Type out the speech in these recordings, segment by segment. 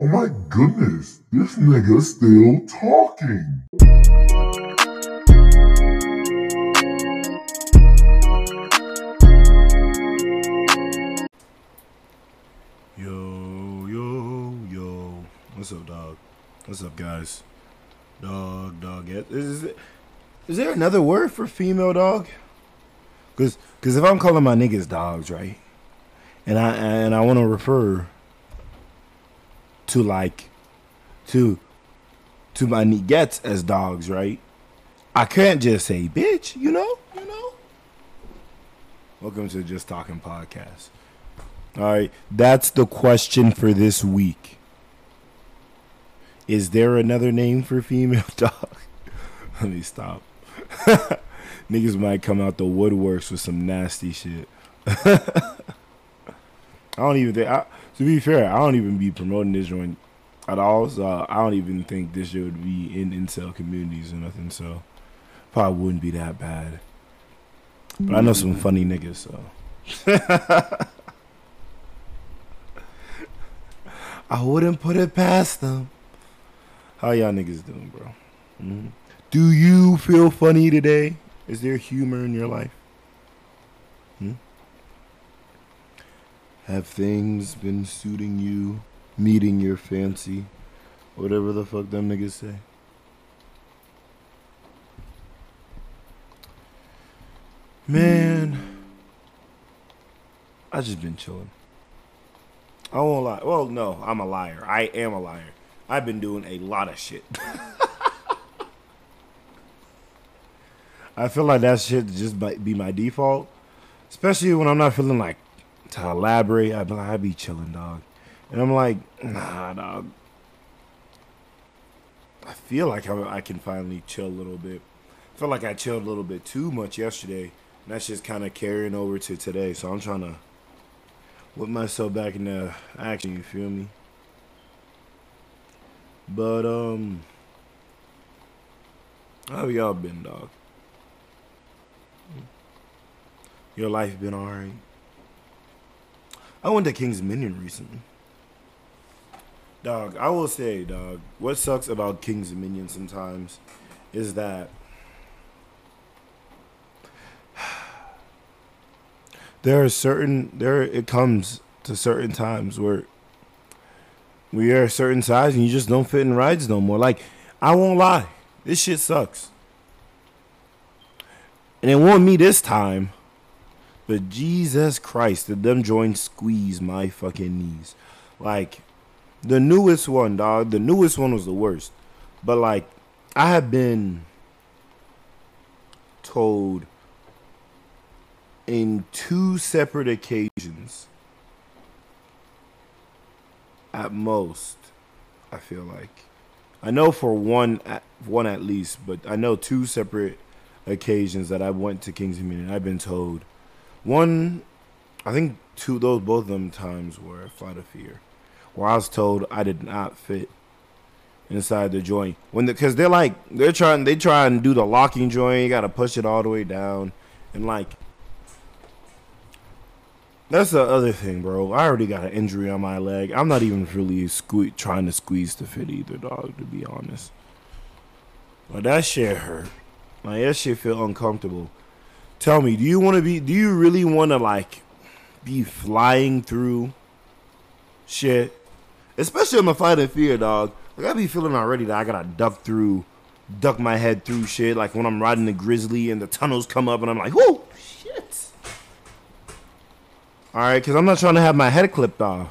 Oh my goodness, this nigga still talking. Yo, yo, yo. What's up, dog? What's up, guys? Dog, dog. Is, is there another word for female dog? Cause, cause if I'm calling my niggas dogs, right, and I and I want to refer to like, to, to my niggas as dogs, right? I can't just say bitch, you know, you know. Welcome to Just Talking Podcast. All right, that's the question for this week. Is there another name for female dog? Let me stop. Niggas might come out the woodworks with some nasty shit. I don't even think. I, to be fair, I don't even be promoting this joint at all. So I don't even think this shit would be in incel communities or nothing. So probably wouldn't be that bad. But I know some funny niggas. So. I wouldn't put it past them. How y'all niggas doing, bro? Mhm. Do you feel funny today? Is there humor in your life? Have things been suiting you, meeting your fancy, whatever the fuck them niggas say? Man, I just been chilling. I won't lie. Well, no, I'm a liar. I am a liar. I've been doing a lot of shit. I feel like that shit just might be my default, especially when I'm not feeling like to elaborate. I be like, I be chilling, dog, and I'm like, nah, dog. I feel like I, I can finally chill a little bit. I feel like I chilled a little bit too much yesterday, and that's just kind of carrying over to today. So I'm trying to whip myself back into action. You feel me? But um, how have y'all been, dog? Your life been alright? I went to King's Dominion recently. Dog, I will say, dog, what sucks about King's Dominion sometimes is that there are certain there it comes to certain times where we are a certain size and you just don't fit in rides no more. Like, I won't lie, this shit sucks. And it won't me this time. But Jesus Christ, did them joints squeeze my fucking knees. Like, the newest one, dog, the newest one was the worst. But like, I have been told in two separate occasions at most i feel like i know for one at, one at least but i know two separate occasions that i went to king's dominion i've been told one i think two those both of them times were a flight of fear where i was told i did not fit inside the joint when because they're like they're trying they try and do the locking joint you gotta push it all the way down and like that's the other thing, bro. I already got an injury on my leg. I'm not even really sque- trying to squeeze to fit either, dog. To be honest, but that shit hurt. Like that shit feel uncomfortable. Tell me, do you want to be? Do you really want to like be flying through shit? Especially on the flight of fear, dog. Like I be feeling already that I gotta duck through, duck my head through shit. Like when I'm riding the grizzly and the tunnels come up and I'm like, whoo, shit. All right, because I'm not trying to have my head clipped off.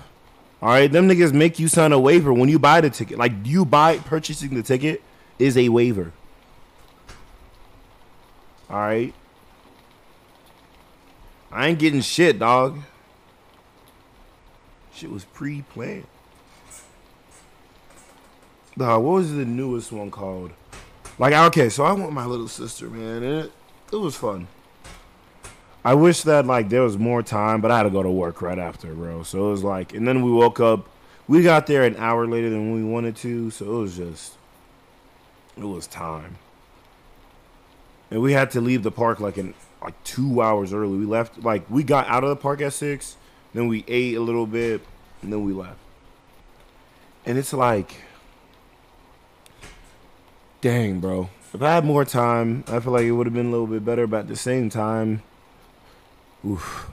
All right, them niggas make you sign a waiver when you buy the ticket. Like you buy purchasing the ticket is a waiver. All right. I ain't getting shit, dog. Shit was pre-planned. Dog, what was the newest one called? Like, okay, so I went with my little sister, man, it, it was fun. I wish that like there was more time, but I had to go to work right after, bro. So it was like, and then we woke up. We got there an hour later than we wanted to, so it was just, it was time. And we had to leave the park like in like two hours early. We left like we got out of the park at six, then we ate a little bit, and then we left. and it's like, dang, bro. If I had more time, I feel like it would have been a little bit better. But at the same time, oof.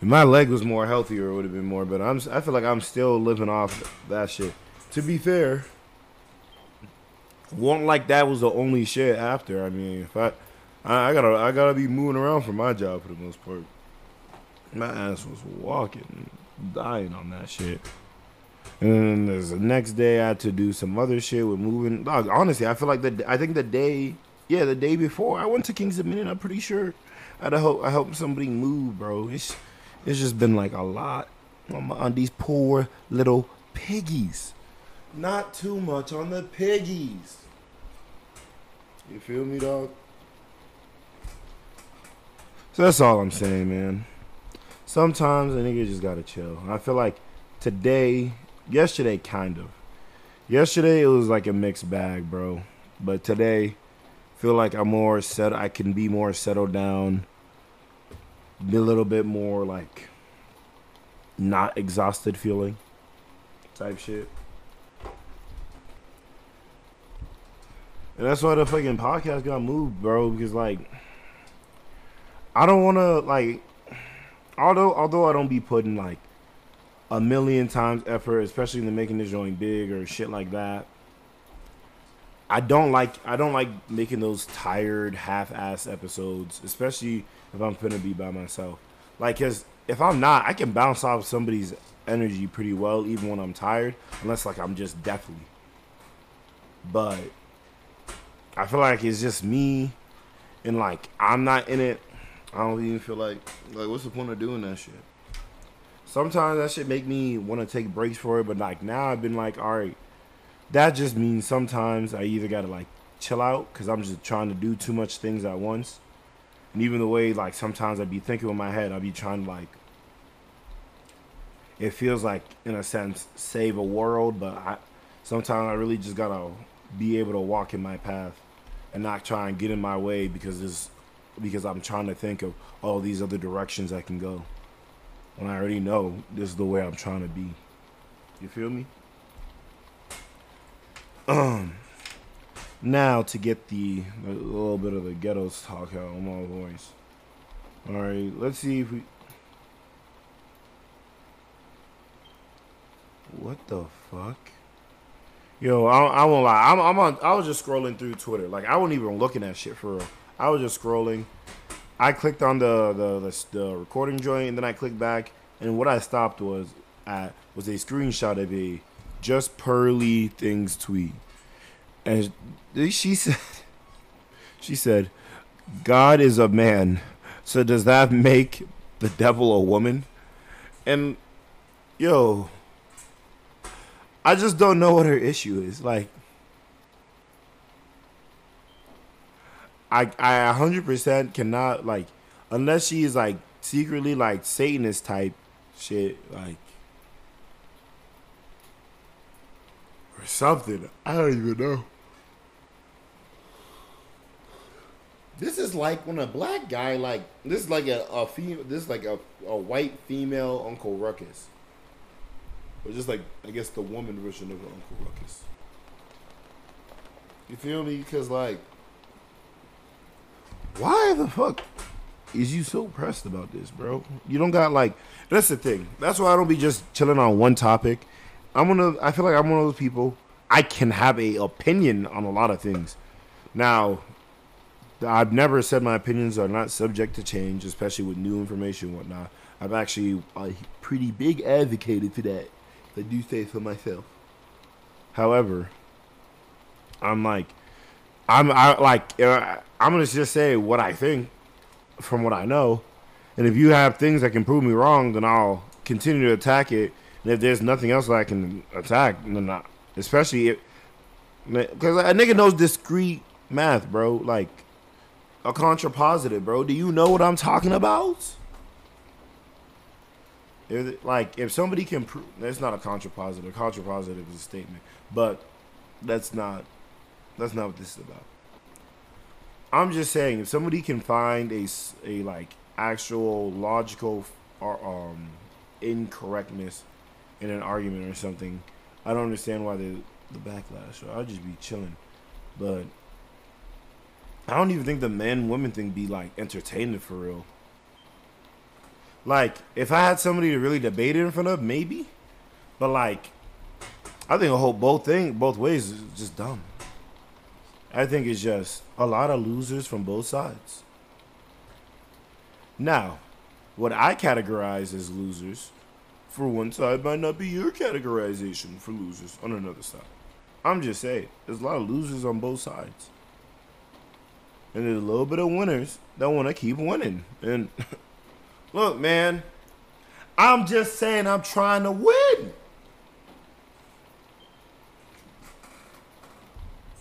If my leg was more healthier, it would have been more. But I'm, I feel like I'm still living off that shit. To be fair, won't like that was the only shit after. I mean, if I, I, I gotta, I gotta be moving around for my job for the most part. My ass was walking, dying on that shit. And then there's the next day I had to do some other shit with moving. Dog, honestly, I feel like the I think the day, yeah, the day before I went to Kings Dominion, I'm pretty sure I help I helped somebody move, bro. It's it's just been like a lot on, my, on these poor little piggies. Not too much on the piggies. You feel me, dog? So that's all I'm saying, man. Sometimes a nigga just gotta chill. I feel like today, yesterday, kind of. Yesterday it was like a mixed bag, bro. But today, feel like I'm more set. I can be more settled down. Be a little bit more like not exhausted feeling type shit. And that's why the fucking podcast got moved, bro. Because like, I don't want to like, although although I don't be putting like a million times effort, especially in the making this joint big or shit like that. I don't like I don't like making those tired half-ass episodes, especially if I'm gonna be by myself. Like, cause if I'm not, I can bounce off somebody's energy pretty well, even when I'm tired, unless like I'm just deathly. But I feel like it's just me, and like I'm not in it. I don't even feel like like what's the point of doing that shit? Sometimes that shit make me want to take breaks for it, but like now I've been like, all right, that just means sometimes I either gotta like chill out because I'm just trying to do too much things at once, and even the way like sometimes I'd be thinking in my head, I'd be trying to like. It feels like, in a sense, save a world, but I sometimes I really just gotta be able to walk in my path and not try and get in my way because this because I'm trying to think of all these other directions I can go. When I already know this is the way I'm trying to be. You feel me? Um now to get the a little bit of the ghettos talk out in my voice. Alright, let's see if we What the fuck? Yo, I, I won't lie. I'm, I'm on. I was just scrolling through Twitter. Like I wasn't even looking at shit for real. I was just scrolling. I clicked on the the, the, the recording joint, and then I clicked back, and what I stopped was at was a screenshot of a just pearly things tweet, and she said, she said, God is a man, so does that make the devil a woman? And yo, I just don't know what her issue is. Like, I I hundred percent cannot like unless she is like secretly like Satanist type shit like or something. I don't even know. This is like when a black guy like this is like a, a female this is like a, a white female Uncle Ruckus. Or just like I guess the woman version of Uncle Ruckus. You feel me? Because like, why the fuck is you so pressed about this, bro? You don't got like. That's the thing. That's why I don't be just chilling on one topic. I'm gonna. I feel like I'm one of those people. I can have a opinion on a lot of things. Now, I've never said my opinions are not subject to change, especially with new information and whatnot. I've actually a pretty big advocated for that. I do say so myself. However, I'm like, I'm I like uh, I'm gonna just say what I think from what I know, and if you have things that can prove me wrong, then I'll continue to attack it. And if there's nothing else that I can attack, then not. Especially if, because a nigga knows discrete math, bro. Like a contrapositive, bro. Do you know what I'm talking about? If, like if somebody can prove that's not a contrapositive. Contrapositive is a statement, but that's not that's not what this is about. I'm just saying if somebody can find a a like actual logical or um incorrectness in an argument or something, I don't understand why the the backlash. So I'll just be chilling. But I don't even think the men women thing be like entertaining for real. Like if I had somebody to really debate it in front of, maybe. But like, I think a whole both thing both ways is just dumb. I think it's just a lot of losers from both sides. Now, what I categorize as losers for one side might not be your categorization for losers on another side. I'm just saying, there's a lot of losers on both sides. And there's a little bit of winners that want to keep winning. And look, man, I'm just saying I'm trying to win.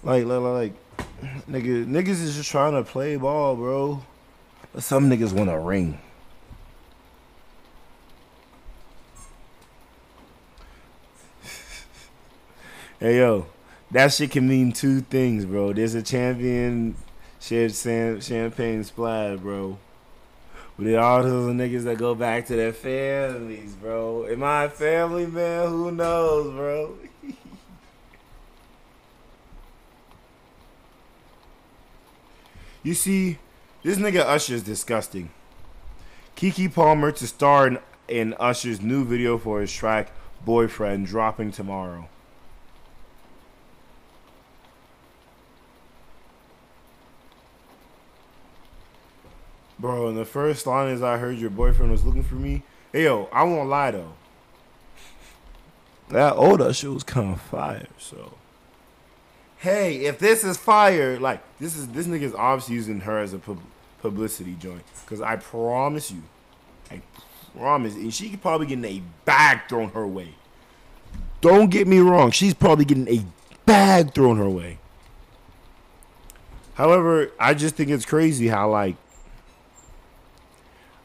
Like, like, like, nigga, niggas is just trying to play ball, bro. But some niggas want a ring. hey yo, that shit can mean two things, bro. There's a champion shared champagne splash, bro. But then all those niggas that go back to their families, bro. Am I a family man? Who knows, bro? You see, this nigga Usher is disgusting. Keke Palmer to star in, in Usher's new video for his track Boyfriend dropping tomorrow. Bro, and the first line is I heard your boyfriend was looking for me. Hey yo, I won't lie though. That old Usher was kind of fire, so hey, if this is fire, like this is this nigga's obviously using her as a pub- publicity joint. Cause I promise you, I promise, and she could probably get a bag thrown her way. Don't get me wrong, she's probably getting a bag thrown her way. However, I just think it's crazy how like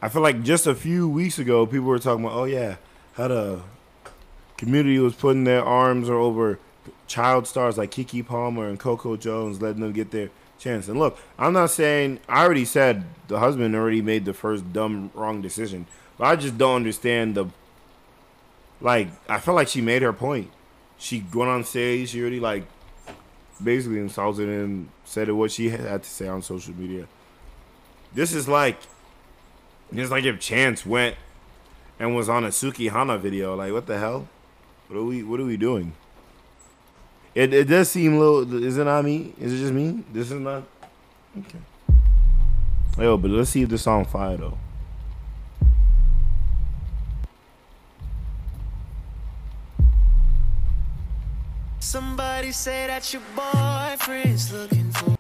I feel like just a few weeks ago people were talking about, oh yeah, how the community was putting their arms over child stars like Keke Palmer and Coco Jones, letting them get their chance. And look, I'm not saying I already said the husband already made the first dumb wrong decision, but I just don't understand the like. I felt like she made her point. She went on stage. She already like basically insulted him, said what she had to say on social media. This is like, it's like if Chance went and was on a Sukihana video. Like, what the hell? What are we? What are we doing? It, it does seem a little. Is it not me? Is it just me? This is not. Okay. Yo, but let's see if the song fire though. Somebody say that your boyfriend's looking for me.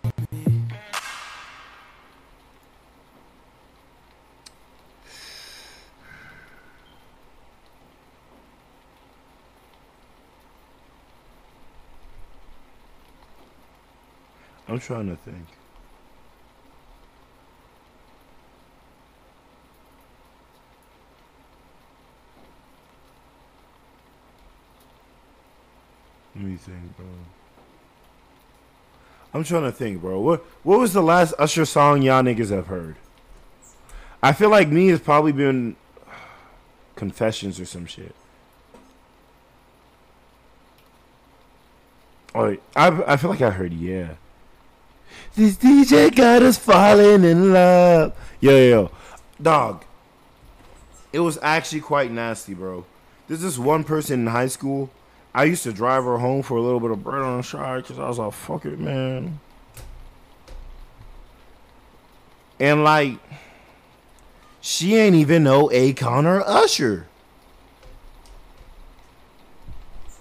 I'm trying to think. Let me think, bro. I'm trying to think, bro. What what was the last Usher song y'all niggas have heard? I feel like me has probably been Confessions or some shit. Oh, I I feel like I heard yeah. This DJ got us falling in love. Yo, yo. Dog. It was actually quite nasty, bro. There's this one person in high school. I used to drive her home for a little bit of bread on the side because I was like, fuck it, man. And like, she ain't even know Akon or Usher.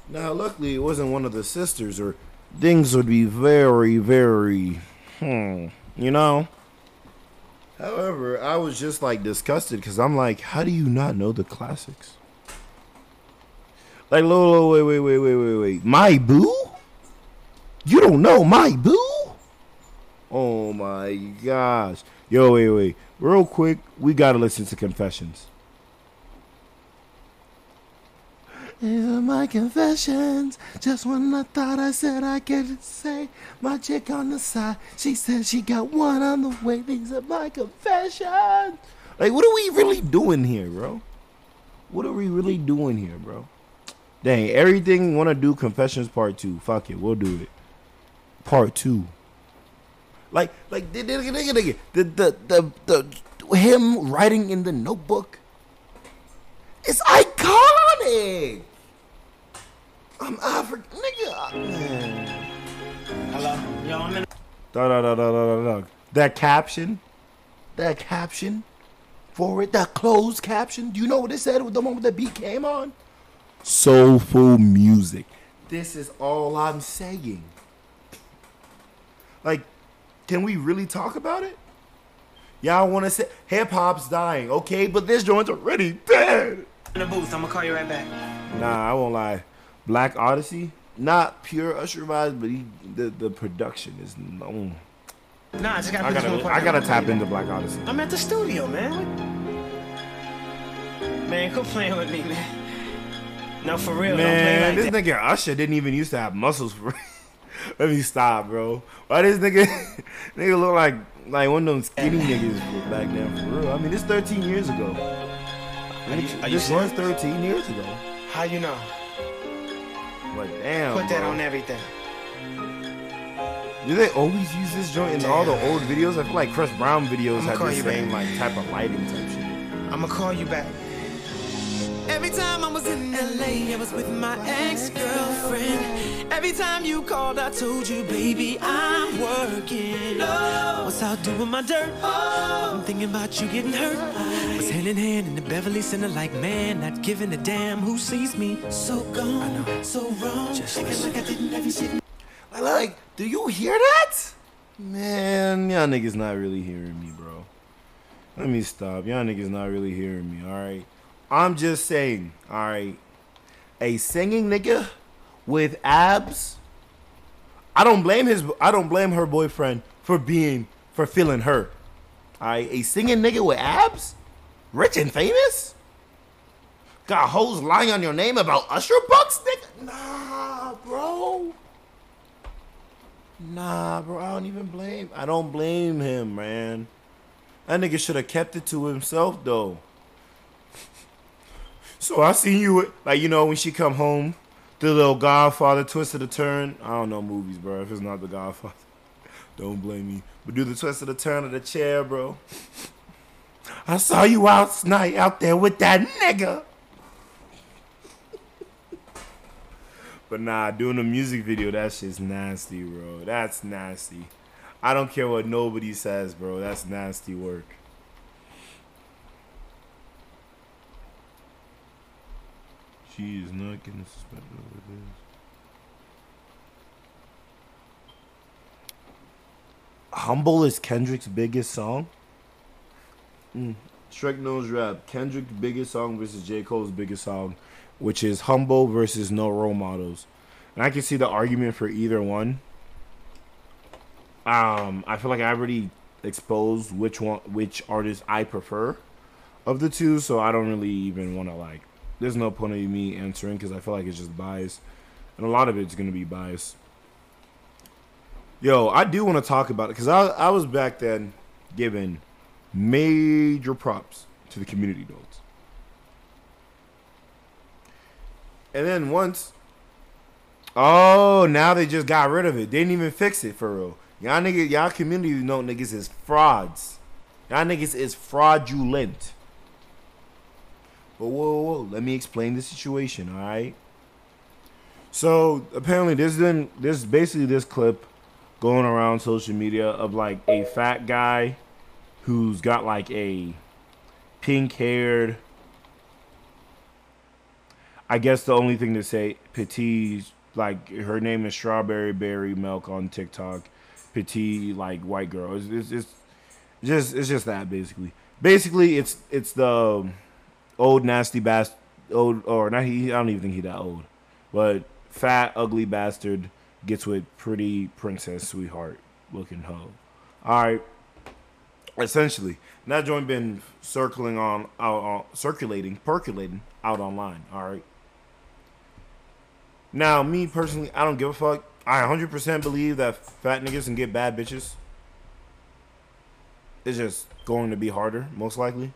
Now, luckily, it wasn't one of the sisters, or things would be very, very hmm, you know. However, I was just like disgusted because I'm like, how do you not know the classics? Like, Lolo, wait, wait, wait, wait, wait, wait. My boo? You don't know my boo? Oh my gosh. Yo, wait, wait. Real quick, we gotta listen to Confessions. These are my confessions. Just when I thought I said I could say my chick on the side, she said she got one on the way. These are my confessions. Like, what are we really doing here, bro? What are we really doing here, bro? Dang, everything want to do confessions part two. Fuck it, we'll do it. Part two. Like, like the the the the the, him writing in the notebook. It's iconic. I'm African, nigga. Man. Hello? Yo, I'm in. Da, da, da, da, da, da, da. That caption, that caption for it, that closed caption. Do you know what it said with the moment the beat came on? Soulful music. This is all I'm saying. Like, can we really talk about it? Y'all want to say hip hop's dying, okay? But this joint's already dead. in the booth. I'm gonna call you right back. Nah, I won't lie. Black Odyssey, not pure Usher vibes, but he, the the production is. Mm. Nah, I just gotta I put you on gotta I gotta tap into Black Odyssey. I'm at the studio, man. Man, quit playing with me, man. No, for real. Man, don't this like nigga Usher didn't even used to have muscles for. Let me stop, bro. Why this nigga nigga look like like one of them skinny niggas back then for real? I mean, this 13 years ago. that. Are you, are this was 13 years ago. How you know? But damn, Put that bro. on everything. Do they always use this joint in all the old videos? I feel like Chris Brown videos I'ma have the same back. like type of lighting type shit. I'm gonna call you back. Every time I was in LA, I was with my ex-girlfriend. Every time you called, I told you, baby, I'm working. Was out doing my dirt. I'm thinking about you getting hurt. Was hand in hand in the Beverly Center, like man, not giving a damn who sees me. So gone, so wrong. Just Acting like I didn't have. Like, like, do you hear that? Man, y'all niggas not really hearing me, bro. Let me stop. Y'all niggas not really hearing me, alright? I'm just saying, alright? A singing nigga with abs. I don't blame his I don't blame her boyfriend for being for feeling her. Alright, a singing nigga with abs? Rich and famous? Got hoes lying on your name about Usher bucks, nigga? Nah, bro. Nah, bro, I don't even blame. I don't blame him, man. That nigga should have kept it to himself, though. So I seen you, like you know, when she come home, the little Godfather twist of the turn. I don't know movies, bro. If it's not the Godfather, don't blame me. But do the twist of the turn of the chair, bro. I saw you out night out there with that nigga. But nah, doing a music video, that shit's nasty, bro. That's nasty. I don't care what nobody says, bro. That's nasty work. She is not getting suspended over this. Humble is Kendrick's biggest song. Mm. Shrek knows rap. Kendrick's biggest song versus J. Cole's biggest song, which is Humble versus No Role Models. And I can see the argument for either one. Um, I feel like I already exposed which one, which artist I prefer of the two, so I don't really even want to like. There's no point of me answering because I feel like it's just bias, and a lot of it's gonna be bias. Yo, I do want to talk about it because I I was back then giving major props to the community notes, and then once Oh, now they just got rid of it. They didn't even fix it for real. Y'all niggas, y'all community note niggas is frauds. Y'all niggas is fraudulent. But whoa, whoa, whoa, let me explain the situation, all right? So apparently, there's been there's basically this clip going around social media of like a fat guy who's got like a pink haired. I guess the only thing to say, petite, like her name is Strawberry Berry Milk on TikTok. Petite, like white girl. It's, it's, it's just it's just that basically. Basically, it's it's the um, old nasty bastard, old or not. He I don't even think he that old, but fat ugly bastard gets with pretty princess sweetheart looking hoe. All right. Essentially, that joint been circling on out, on circulating, percolating out online. All right. Now, me personally, I don't give a fuck. I 100% believe that fat niggas can get bad bitches. It's just going to be harder, most likely.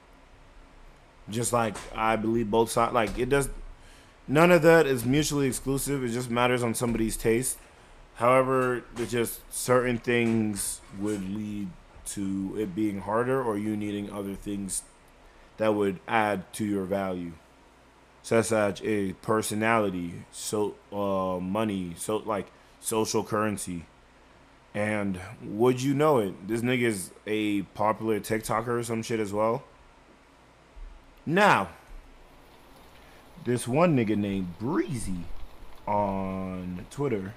Just like I believe both sides. Like it does. none of that is mutually exclusive. It just matters on somebody's taste. However, there's just certain things would lead to it being harder or you needing other things that would add to your value. Such as a personality, so uh, money, so like social currency. And would you know it? This nigga is a popular TikToker or some shit as well. Now, this one nigga named Breezy on Twitter,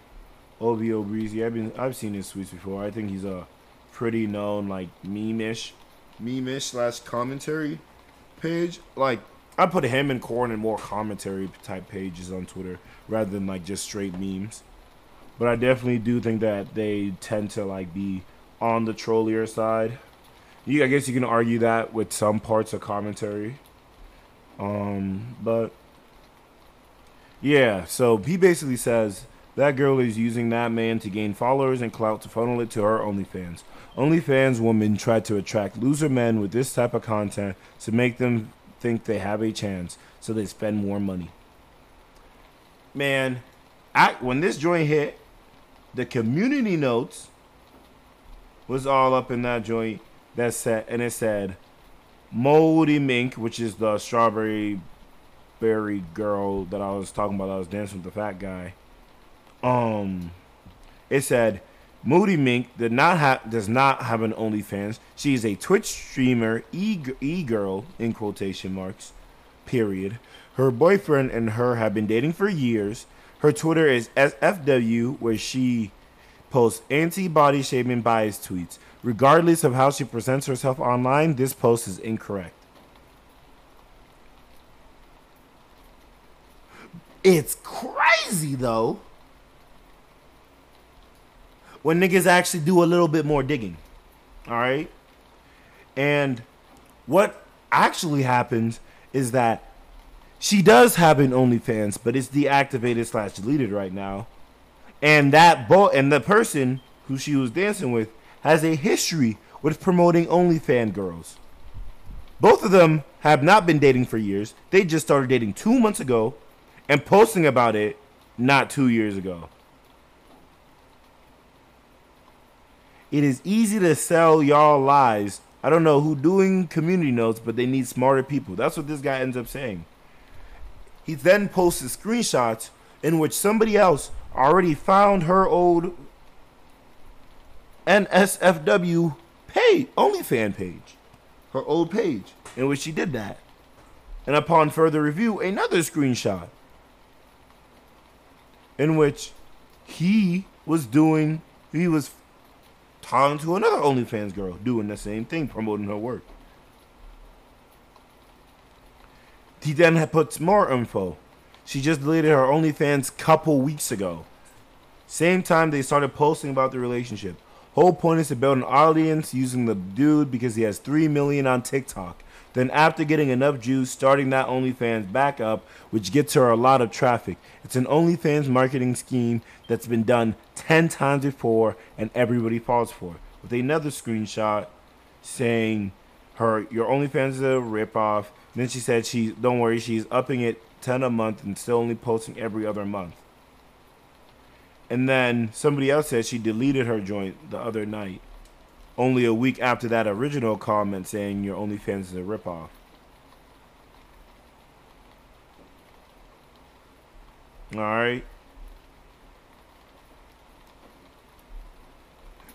OVO Breezy. I've been I've seen his tweets before. I think he's a pretty known like meme-ish, meme-ish slash commentary page. Like I put him and Corn in more commentary type pages on Twitter rather than like just straight memes. But I definitely do think that they tend to like be on the trollier side. You, I guess you can argue that with some parts of commentary. Um, but yeah, so he basically says that girl is using that man to gain followers and clout to funnel it to her OnlyFans. OnlyFans women try to attract loser men with this type of content to make them think they have a chance, so they spend more money. Man, I, when this joint hit, the community notes was all up in that joint that said and it said moldy mink which is the strawberry berry girl that i was talking about i was dancing with the fat guy. Um it said moody mink did not have does not have an onlyfans. She is a twitch streamer e e-girl in quotation marks period. Her boyfriend and her have been dating for years. Her Twitter is SFW, where she posts anti body shaming bias tweets. Regardless of how she presents herself online, this post is incorrect. It's crazy though. When niggas actually do a little bit more digging. Alright? And what actually happens is that she does have an OnlyFans, but it's deactivated slash deleted right now. And that bo- and the person who she was dancing with has a history with promoting OnlyFans girls. Both of them have not been dating for years. They just started dating two months ago and posting about it not two years ago. It is easy to sell y'all lies. I don't know who doing community notes, but they need smarter people. That's what this guy ends up saying. He then posted screenshots in which somebody else already found her old NSFW page, OnlyFan page, her old page, in which she did that. And upon further review, another screenshot in which he was doing, he was talking to another OnlyFans girl doing the same thing, promoting her work. He then puts more info. She just deleted her OnlyFans couple weeks ago. Same time they started posting about the relationship. Whole point is to build an audience using the dude because he has three million on TikTok. Then after getting enough juice, starting that OnlyFans back up, which gets her a lot of traffic. It's an OnlyFans marketing scheme that's been done ten times before and everybody falls for it. With another screenshot saying her your OnlyFans is a ripoff. Then she said she don't worry, she's upping it ten a month and still only posting every other month. And then somebody else said she deleted her joint the other night, only a week after that original comment saying your OnlyFans is a ripoff. All right.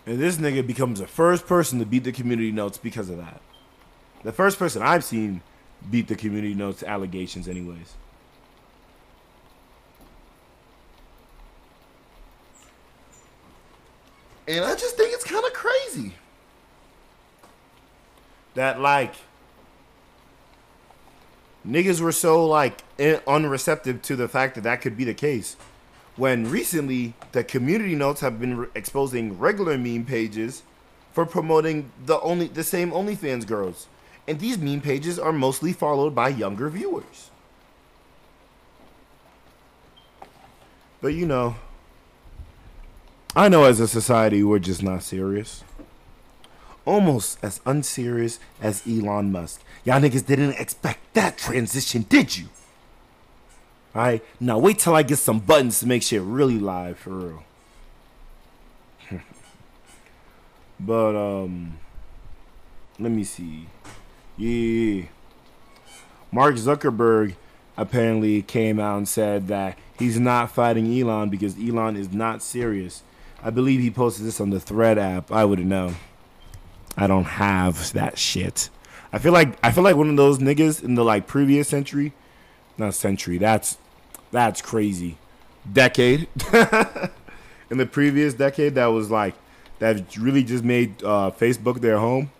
And this nigga becomes the first person to beat the community notes because of that. The first person I've seen beat the community notes allegations, anyways. And I just think it's kind of crazy. That like niggas were so like unreceptive to the fact that that could be the case. When recently the community notes have been re- exposing regular meme pages for promoting the only the same OnlyFans girls. And these meme pages are mostly followed by younger viewers. But you know, I know as a society we're just not serious. Almost as unserious as Elon Musk. Y'all niggas didn't expect that transition, did you? All right, now wait till I get some buttons to make shit really live for real. but um, let me see. Yeah, Mark Zuckerberg apparently came out and said that he's not fighting Elon because Elon is not serious. I believe he posted this on the Thread app. I wouldn't know. I don't have that shit. I feel like I feel like one of those niggas in the like previous century, not century. That's that's crazy. Decade. in the previous decade, that was like that really just made uh, Facebook their home.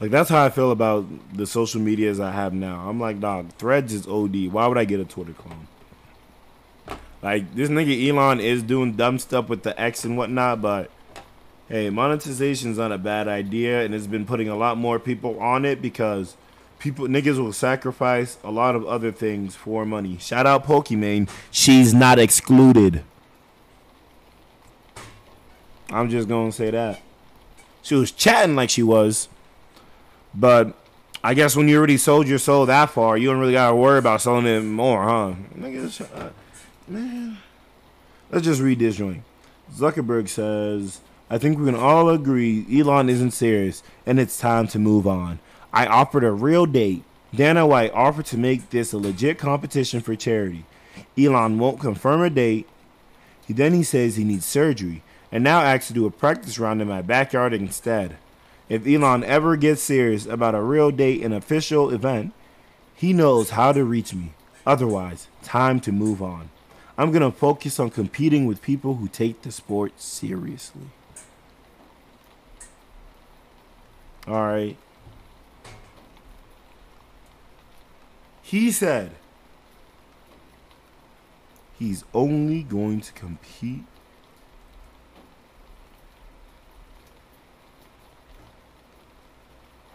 Like that's how I feel about the social medias I have now. I'm like, dog, Threads is OD. Why would I get a Twitter clone? Like this nigga Elon is doing dumb stuff with the X and whatnot, but hey, monetization's not a bad idea, and it's been putting a lot more people on it because people niggas will sacrifice a lot of other things for money. Shout out Pokimane, she's not excluded. I'm just gonna say that. She was chatting like she was, but I guess when you already sold your soul that far, you don't really gotta worry about selling it more, huh? Niggas, man. Let's just read this joint. Zuckerberg says, I think we can all agree Elon isn't serious and it's time to move on. I offered a real date. Dana White offered to make this a legit competition for charity. Elon won't confirm a date. He then he says he needs surgery and now asks to do a practice round in my backyard instead. If Elon ever gets serious about a real date and official event, he knows how to reach me. Otherwise, time to move on. I'm going to focus on competing with people who take the sport seriously. All right. He said he's only going to compete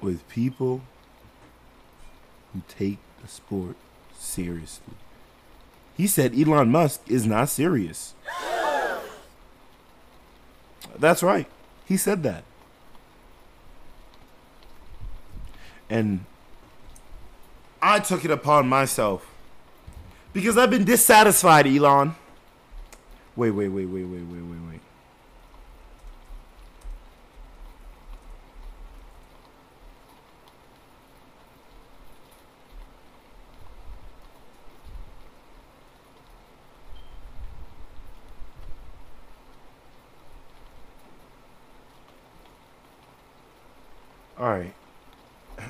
with people who take the sport seriously. He said Elon Musk is not serious. That's right. He said that. And I took it upon myself because I've been dissatisfied, Elon. Wait, wait, wait, wait, wait, wait, wait, wait. All right.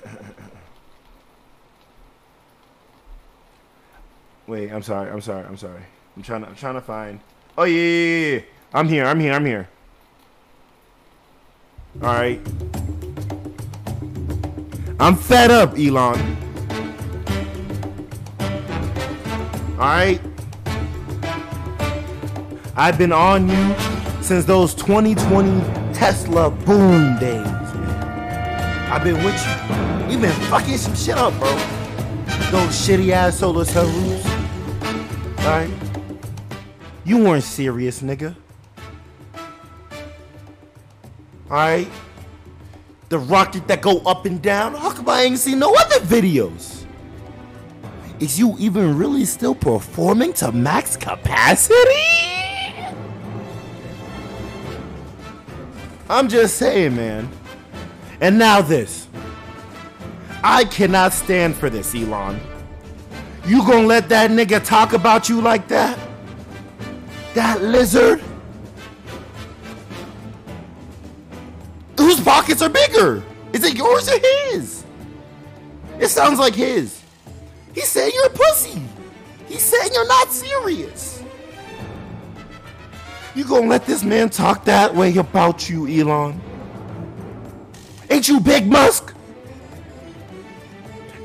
Wait, I'm sorry. I'm sorry. I'm sorry. I'm trying to. I'm trying to find. Oh yeah, yeah, yeah. I'm here. I'm here. I'm here. All right. I'm fed up, Elon. All right. I've been on you since those 2020 Tesla boom days. I've been with you. You've been fucking some shit up, bro. Those shitty ass solar cell roofs. Alright? You weren't serious, nigga. Alright? The rocket that go up and down. How come I ain't seen no other videos? Is you even really still performing to max capacity? I'm just saying, man. And now this. I cannot stand for this, Elon. You gonna let that nigga talk about you like that? That lizard? Whose pockets are bigger? Is it yours or his? It sounds like his. He's saying you're a pussy. He's saying you're not serious. You gonna let this man talk that way about you, Elon? Ain't you Big Musk?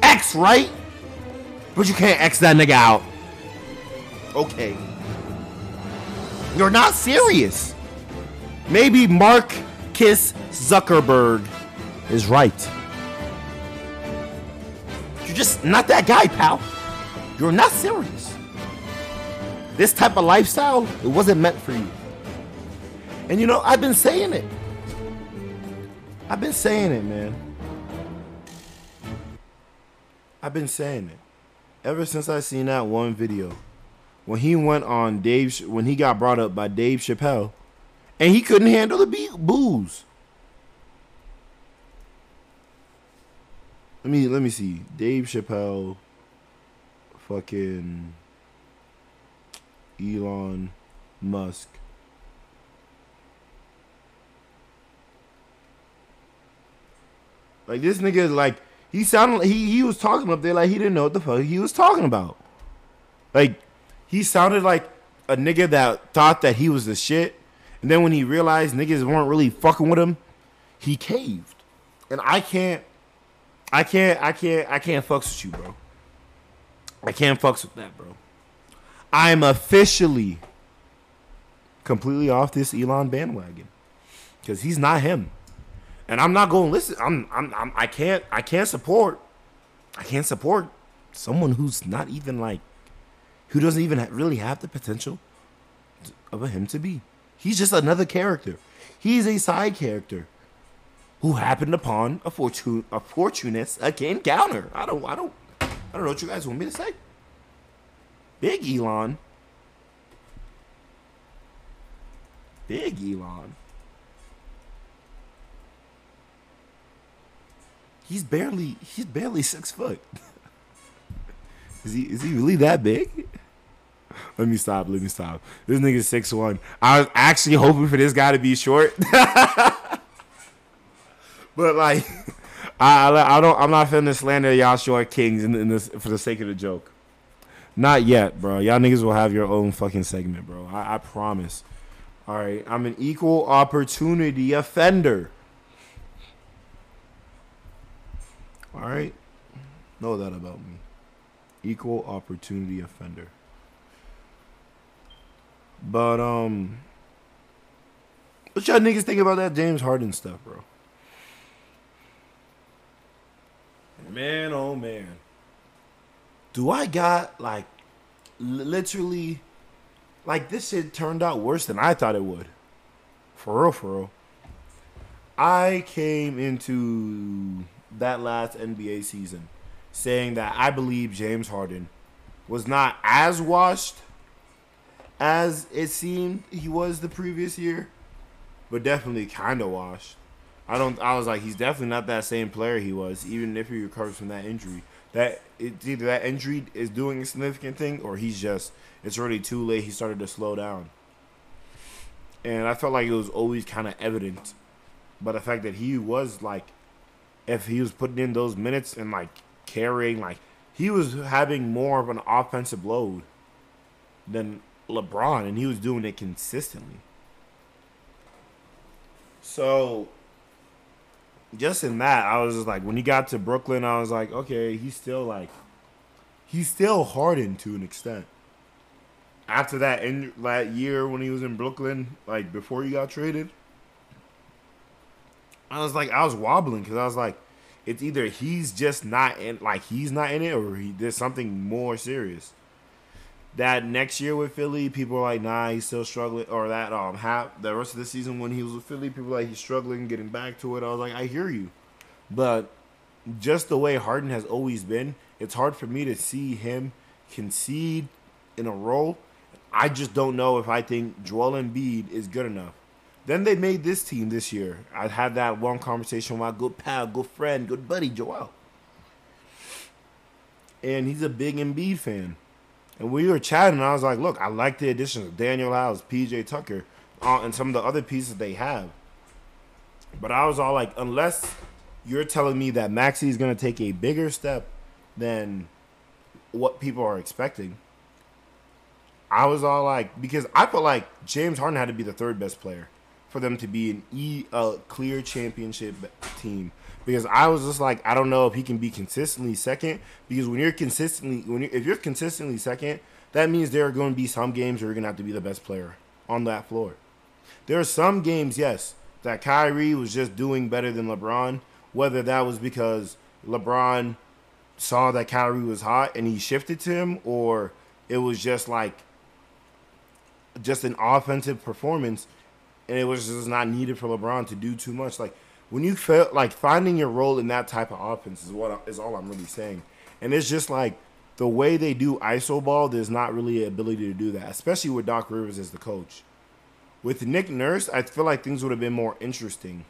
X, right? But you can't X that nigga out. Okay. You're not serious. Maybe Mark Kiss Zuckerberg is right. You're just not that guy, pal. You're not serious. This type of lifestyle, it wasn't meant for you. And you know, I've been saying it. I've been saying it, man. I've been saying it. ever since I seen that one video, when he went on Dave, when he got brought up by Dave Chappelle, and he couldn't handle the booze. Let me let me see. Dave Chappelle, fucking Elon Musk. Like this nigga, is like he sounded, he he was talking up there like he didn't know what the fuck he was talking about. Like he sounded like a nigga that thought that he was the shit, and then when he realized niggas weren't really fucking with him, he caved. And I can't, I can't, I can't, I can't fucks with you, bro. I can't fucks with that, bro. I'm officially completely off this Elon bandwagon because he's not him, and I'm not going to listen. I'm, I'm, I'm, I can't, I can't support, I can't support someone who's not even like, who doesn't even really have the potential of him to be. He's just another character. He's a side character who happened upon a fortune, a fortunate encounter. I don't, I don't, I don't know what you guys want me to say. Big Elon. Big Elon. He's barely he's barely six foot. is he is he really that big? Let me stop, let me stop. This nigga's six one. I was actually hoping for this guy to be short. but like I, I don't I'm not finna slander y'all short kings in, in this for the sake of the joke. Not yet, bro. Y'all niggas will have your own fucking segment, bro. I, I promise. All right, I'm an equal opportunity offender. All right, know that about me. Equal opportunity offender. But um, what y'all niggas think about that James Harden stuff, bro? Man, oh man. Do I got like literally like this shit turned out worse than I thought it would. For real, for real. I came into that last NBA season saying that I believe James Harden was not as washed as it seemed he was the previous year, but definitely kind of washed. I don't. I was like, he's definitely not that same player he was, even if he recovers from that injury. That it's either that injury is doing a significant thing, or he's just it's already too late. He started to slow down, and I felt like it was always kind of evident. But the fact that he was like, if he was putting in those minutes and like carrying, like he was having more of an offensive load than LeBron, and he was doing it consistently. So just in that, I was just like, when he got to Brooklyn, I was like, okay, he's still like, he's still hardened to an extent. After that, in that year when he was in Brooklyn, like before he got traded, I was like, I was wobbling because I was like, it's either he's just not in, like he's not in it, or he, there's something more serious. That next year with Philly, people were like, nah, he's still struggling. Or that um half the rest of the season when he was with Philly, people like he's struggling getting back to it. I was like, I hear you. But just the way Harden has always been, it's hard for me to see him concede in a role. I just don't know if I think Joel Embiid is good enough. Then they made this team this year. I had that one conversation with my good pal, good friend, good buddy, Joel. And he's a big Embiid fan. And we were chatting, and I was like, look, I like the additions of Danuel House, PJ Tucker, uh, and some of the other pieces they have. But I was all like, unless you're telling me that Maxey is going to take a bigger step than what people are expecting, I was all like, because I felt like James Harden had to be the third best player for them to be an e a clear championship team. Because I was just like, I don't know if he can be consistently second. Because when you're consistently, when you if you're consistently second, that means there are going to be some games where you're going to have to be the best player on that floor. There are some games, yes, that Kyrie was just doing better than LeBron. Whether that was because LeBron saw that Kyrie was hot and he shifted to him, or it was just like just an offensive performance, and it was just not needed for LeBron to do too much. Like when you felt like finding your role in that type of offense is what is all I'm really saying, and it's just like the way they do iso ball, there's not really an ability to do that, especially with Doc Rivers as the coach. With Nick Nurse, I feel like things would have been more interesting.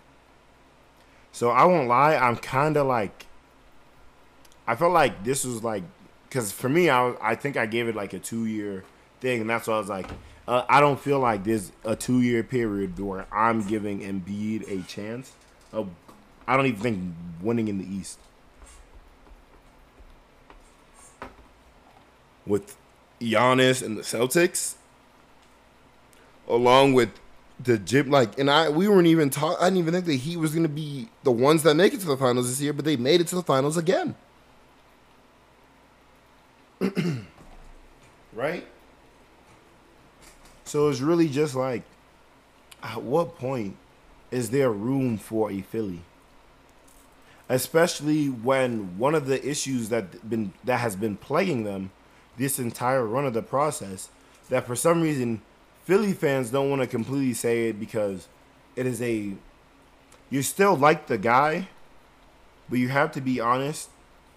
So I won't lie, I'm kind of like, I felt like this was like, because for me, I I think I gave it like a two year thing, and that's why I was like, uh, I don't feel like there's a two year period where I'm giving Embiid a chance of, I don't even think winning in the East. With Giannis and the Celtics, along with the gym, like, and I, we weren't even talking. I didn't even think that he was going to be the ones that make it to the finals this year, but they made it to the finals again. right? So it's really just like, at what point is there room for a Philly? Especially when one of the issues that been that has been plaguing them this entire run of the process, that for some reason Philly fans don't want to completely say it because it is a you still like the guy, but you have to be honest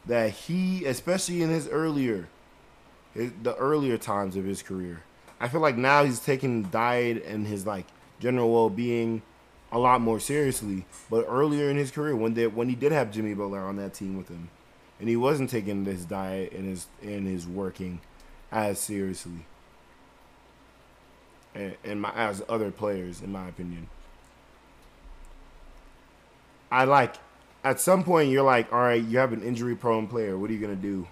that he, especially in his earlier, his, the earlier times of his career, I feel like now he's taking diet and his like general well being a lot more seriously. But earlier in his career, when they when he did have Jimmy Butler on that team with him, and he wasn't taking his diet and his and his working as seriously, and, and my as other players, in my opinion. I like at some point you're like, all right, you have an injury prone player. What are you gonna do?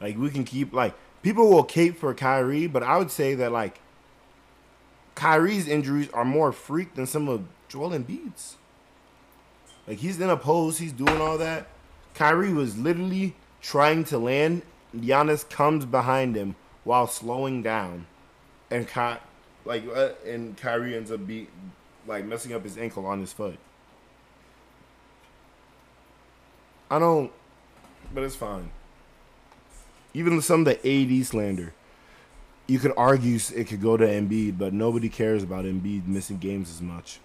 Like we can keep like people will cape for Kyrie, but I would say that like Kyrie's injuries are more freak than some of Joel Embiid's. Like he's in a pose, he's doing all that. Kyrie was literally trying to land. Giannis comes behind him while slowing down, and Ky- like uh, and Kyrie ends up be like messing up his ankle on his foot. I don't, but it's fine. Even some of the AD slander, you could argue it could go to Embiid, but nobody cares about Embiid missing games as much.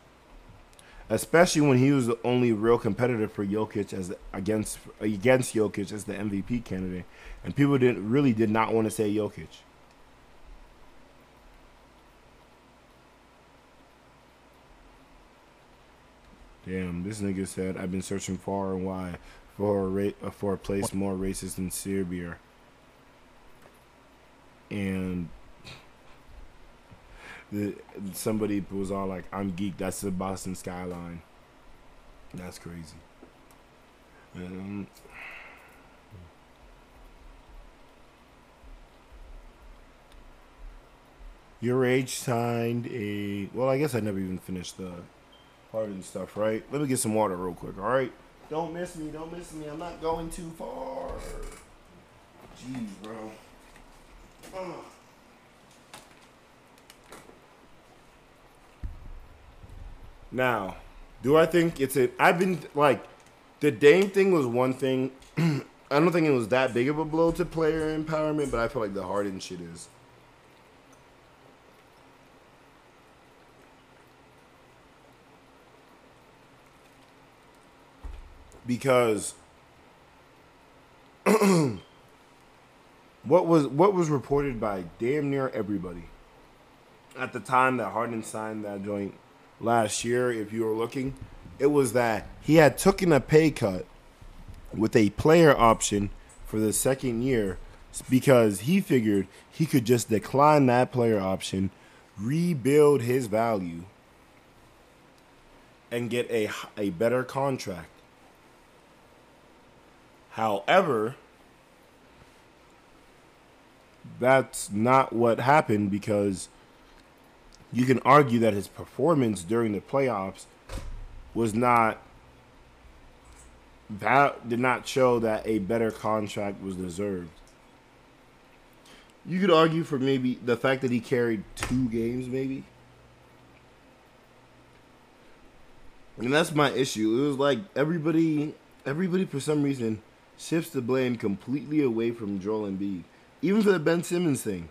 Especially when he was the only real competitor for Jokic as against against Jokic as the MVP candidate, and people didn't really did not want to say Jokic. Damn, this nigga said I've been searching far and wide for a ra- for a place more racist than Serbia. And the, somebody was all like, "I'm geek." That's the Boston skyline. That's crazy. Um, your age signed a. Well, I guess I never even finished the Harden stuff, right? Let me get some water real quick. All right. Don't miss me. Don't miss me. I'm not going too far. Jeez, bro. Now, do I think it's a? I've been like, the Dame thing was one thing. I don't think it was that big of a blow to player empowerment, but I feel like the Harden shit is. Because what was what was reported by damn near everybody at the time that Harden signed that joint last year, if you were looking, it was that he had taken a pay cut with a player option for the second year because he figured he could just decline that player option, rebuild his value, and get a, a better contract. However, that's not what happened because you can argue that his performance during the playoffs was not that did not show that a better contract was deserved. You could argue for maybe the fact that he carried two games, maybe. And that's my issue. It was like everybody, everybody for some reason shifts the blame completely away from Joel Embiid, even for the Ben Simmons thing.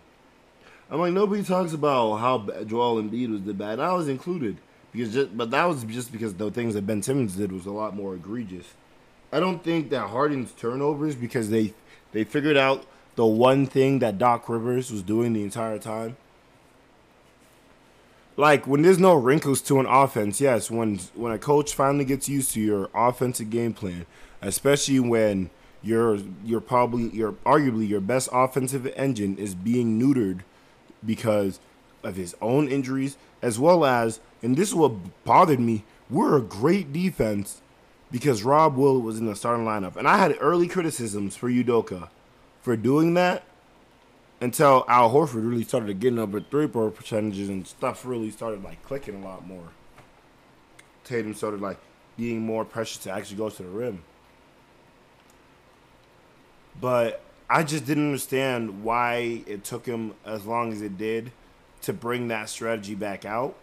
I'm like nobody talks about how Joel Embiid was the bad. I was included because, just, but that was just because the things that Ben Simmons did was a lot more egregious. I don't think that Harden's turnovers because they They figured out the one thing that Doc Rivers was doing the entire time. Like when there's no wrinkles to an offense, yes, when when a coach finally gets used to your offensive game plan, especially when you're you're probably you're arguably your best offensive engine is being neutered because of his own injuries as well as and this is what bothered me, we're a great defense because Rob Will was in the starting lineup. And I had early criticisms for Udoka for doing that until Al Horford really started getting up at three point percentages and stuff really started like clicking a lot more. Tatum started like being more precious to actually go to the rim. But I just didn't understand why it took him as long as it did to bring that strategy back out.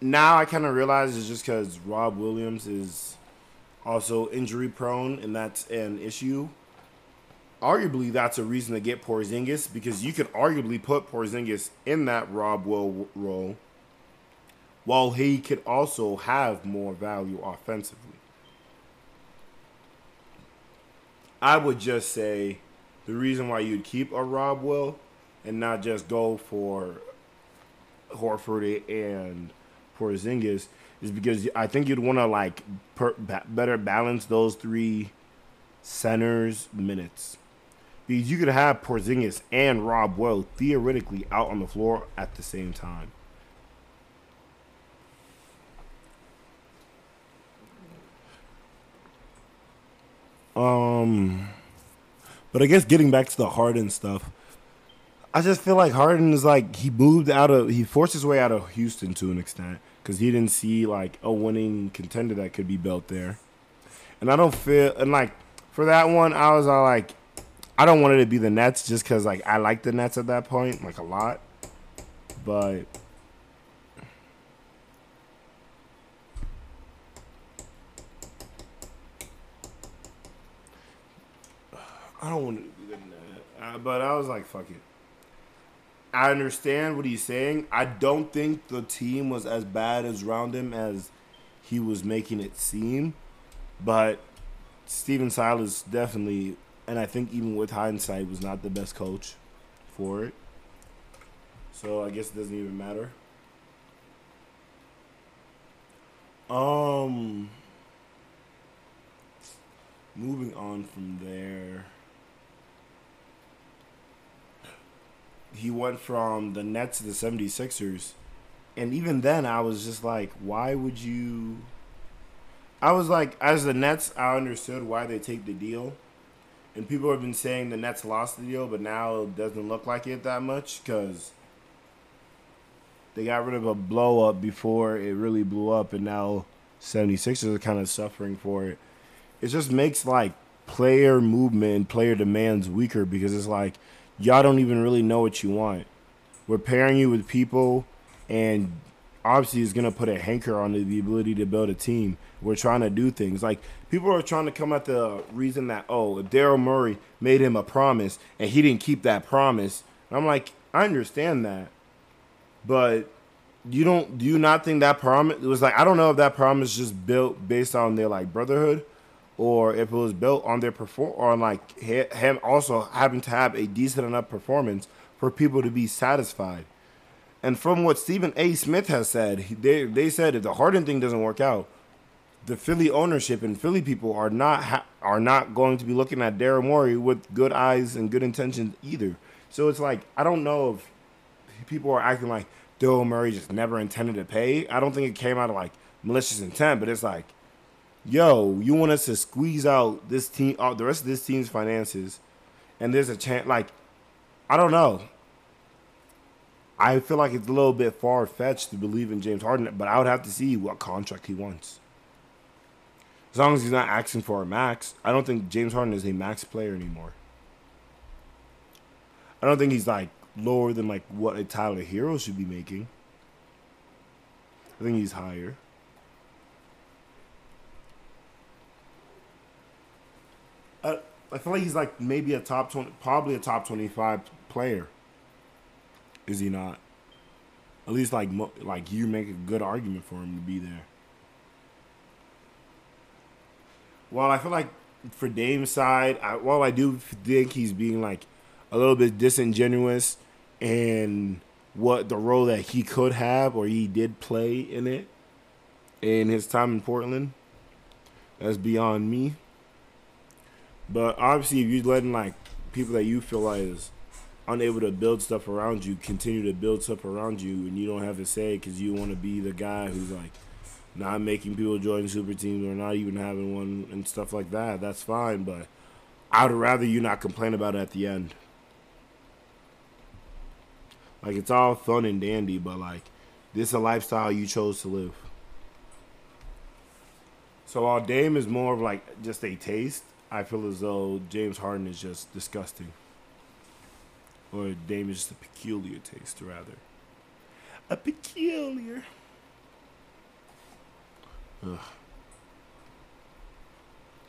Now I kind of realize it's just because Rob Williams is also injury prone, and that's an issue. Arguably, that's a reason to get Porzingis because you could arguably put Porzingis in that Rob Will role, while he could also have more value offensively. I would just say the reason why you'd keep a Rob Will and not just go for Horford and Porzingis is because I think you'd want to like per, better balance those three centers minutes. Because you could have Porzingis and Rob Will theoretically out on the floor at the same time. Um, but I guess getting back to the Harden stuff, I just feel like Harden is like he moved out of he forced his way out of Houston to an extent because he didn't see like a winning contender that could be built there, and I don't feel and like for that one I was all like I don't want it to be the Nets just because like I like the Nets at that point like a lot, but I don't want to the Nets, uh, but I was like fuck it. I understand what he's saying. I don't think the team was as bad as around him as he was making it seem, but Stephen Silas definitely, and I think even with hindsight, was not the best coach for it. So I guess it doesn't even matter. Um, moving on from there. He went from the Nets to the 76ers. And even then, I was just like, why would you. I was like, as the Nets, I understood why they take the deal. And people have been saying the Nets lost the deal, but now it doesn't look like it that much because they got rid of a blow up before it really blew up, and now 76ers are kind of suffering for it. It just makes like player movement and player demands weaker because it's like y'all don't even really know what you want. We're pairing you with people, and obviously it's gonna put a hanker on the, the ability to build a team. We're trying to do things like people are trying to come at the reason that oh, if Daryl Morey made him a promise and he didn't keep that promise, I'm like, I understand that, but you don't do you not think that promise it was like I don't know if that promise just built based on their like brotherhood or if it was built on their perform on like him also having to have a decent enough performance for people to be satisfied. And from what Stephen A. Smith has said, they they said if the Harden thing doesn't work out, the Philly ownership and Philly people are not ha- are not going to be looking at Daryl Morey with good eyes and good intentions either. So it's like I don't know if people are acting like Daryl Morey just never intended to pay. I don't think it came out of like malicious intent, but it's like yo, you want us to squeeze out this team, uh, the rest of this team's finances, and there's a chance, like, I don't know. I feel like it's a little bit far fetched to believe in James Harden, but I would have to see what contract he wants. As long as he's not asking for a max, I don't think James Harden is a max player anymore. I don't think he's like lower than like what a Tyler Herro should be making. I think he's higher. I, I feel like he's like maybe a top twenty, probably a top twenty-five player. Is he not? At least like like you make a good argument for him to be there. Well, I feel like for Dame's side, I, while I do think he's being like a little bit disingenuous in what the role that he could have or he did play in it in his time in Portland, that's beyond me. But obviously, if you're letting like people that you feel like is unable to build stuff around you continue to build stuff around you, and you don't have to say because you want to be the guy who's like not making people join super teams or not even having one and stuff like that. That's fine, but I'd rather you not complain about it at the end. Like it's all fun and dandy, but like this is a lifestyle you chose to live. So while Dame is more of like just a taste, I feel as though James Harden is just disgusting. Or Dame is just a peculiar taste, rather. A peculiar. Ugh.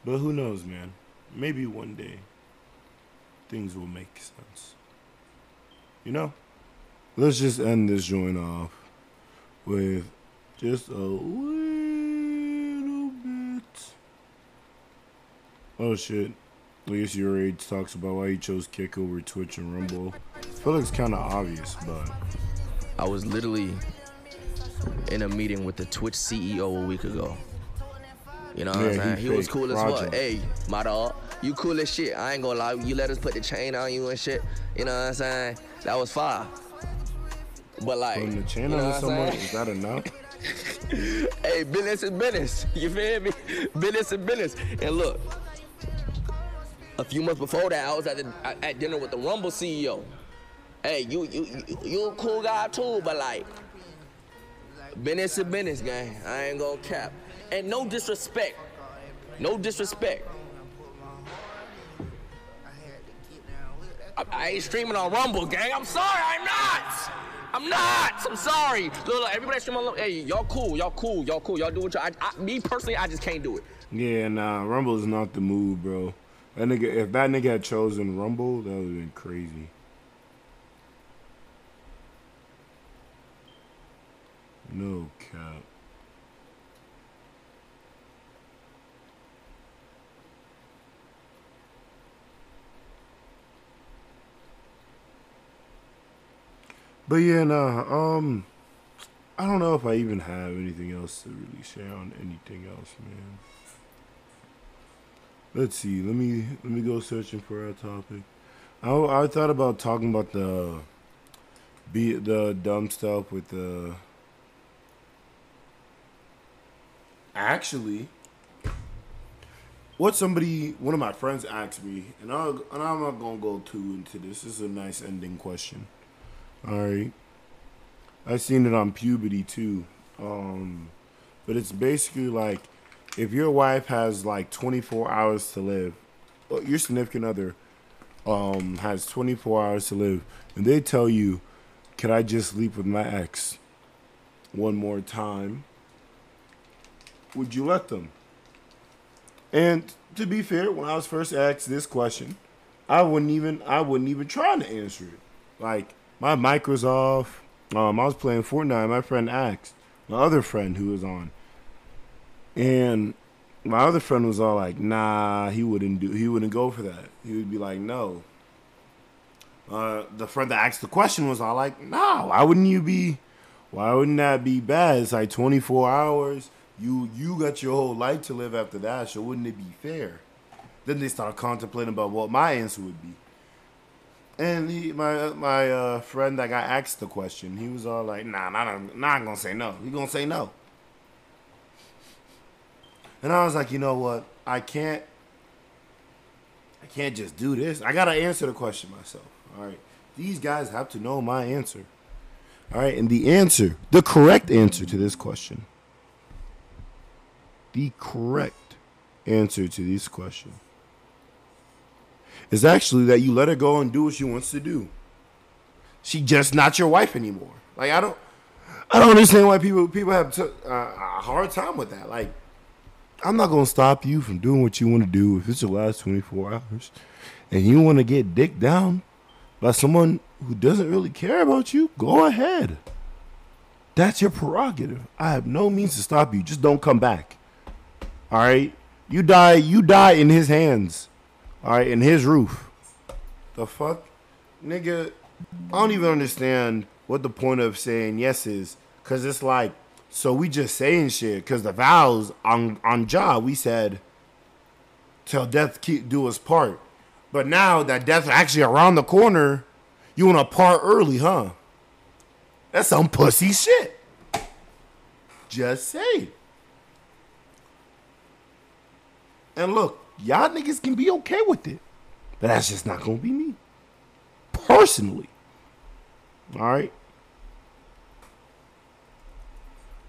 But who knows, man? Maybe one day things will make sense. You know? Let's just end this joint off with just a little bit. Oh shit. I guess your age talks about why he chose Kick over Twitch and Rumble. I feel like it's kind of obvious, but I was literally in a meeting with the Twitch CEO a week ago. You know what I'm saying? he He was cool as Roger. fuck. Hey, my dog, you cool as shit. I ain't gonna lie. You let us put the chain on you and shit. You know what I'm saying? That was fire. But like, putting the chain you know on someone is that enough? hey, business is business. You feel me? Business is business. And look, a few months before that, I was at the, at dinner with the Rumble CEO. Hey, you you you, a cool guy too, but like, business is business, gang. I ain't gonna cap. And no disrespect, no disrespect. I, I ain't streaming on Rumble, gang. I'm sorry, I'm not. I'm not. I'm sorry. Look, look everybody stream on. Hey, y'all cool, y'all cool, y'all cool. Y'all do what y'all. I, I, me personally, I just can't do it. Yeah, nah, Rumble is not the move, bro. That nigga, if that nigga had chosen Rumble, that would have been crazy. No cap. But yeah, nah, um, I don't know if I even have anything else to really share on anything else, man. Let's see. Let me let me go searching for our topic. I I thought about talking about the be the dumb stuff with the. Actually, what somebody one of my friends asked me, and I and I'm not gonna go too into this. This is a nice ending question. All right. I seen it on puberty too. Um, but it's basically like if your wife has like 24 hours to live, your significant other um has 24 hours to live, and they tell you, "Can I just sleep with my ex one more time?" Would you let them? And to be fair, when I was first asked this question, I wouldn't even I wouldn't even try to answer it. Like my mic was off. Um, I was playing Fortnite. My friend asked my other friend who was on, and my other friend was all like, "Nah, he wouldn't do. He wouldn't go for that. He would be like, no." Uh, the friend that asked the question was all like, "Nah, why wouldn't you be? Why wouldn't that be bad? It's like 24 hours. You you got your whole life to live after that. So wouldn't it be fair?" Then they started contemplating about what my answer would be. And he, my my uh, friend that got asked the question, he was all like, "Nah, nah not not gonna say no. He gonna say no." And I was like, you know what? I can't. I can't just do this. I gotta answer the question myself. All right. These guys have to know my answer. All right, and the answer, the correct answer to this question, the correct answer to this question is actually that you let her go and do what she wants to do. She just not your wife anymore. Like I don't, I don't understand why people people have t- uh, a hard time with that. Like I'm not gonna stop you from doing what you want to do if it's your last 24 hours, and you want to get dick down by someone who doesn't really care about you. Go ahead. That's your prerogative. I have no means to stop you. Just don't come back. All right. You die. You die in his hands. All right, in his roof. The fuck, nigga. I don't even understand what the point of saying yes is, cause it's like, so we just saying shit. Cause the vows on on job we said, till death keep do us part. But now that death actually around the corner, you wanna part early, huh? That's some pussy shit. Just say. And look, y'all niggas can be okay with it. But that's just not gonna be me. Personally. Alright?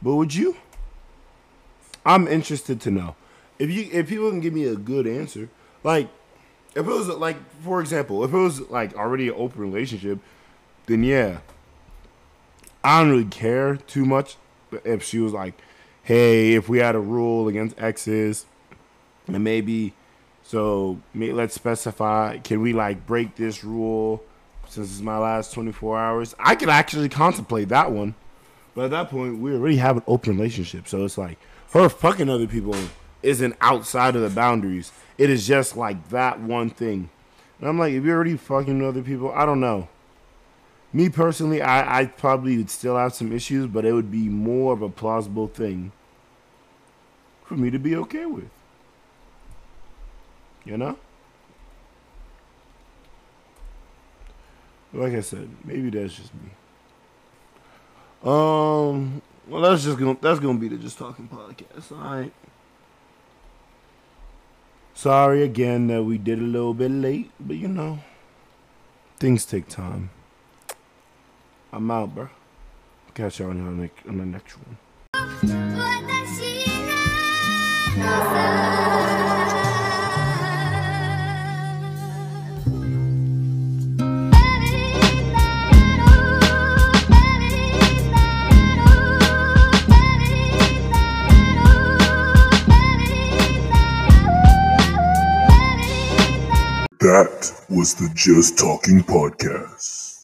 But would you? I'm interested to know. If you if people can give me a good answer, like if it was like for example, if it was like already an open relationship, then yeah. I don't really care too much but if she was like, hey, if we had a rule against exes, and maybe so let's specify can we like break this rule since it's my last 24 hours i could actually contemplate that one but at that point we already have an open relationship. So it's like her fucking other people isn't outside of the boundaries. It is just like that one thing. And i'm like if you're already fucking other people i don't know. Me personally i i probably would still have some issues but it would be more of a plausible thing for me to be okay with. You know? Like I said, maybe that's just me. Um, well, that's just gonna that's gonna be the just talking podcast. All right. Sorry again that we did a little bit late, but you know, things take time. I'm out, bro. Catch y'all on the on the next one. 'That was the Just Talking Podcast.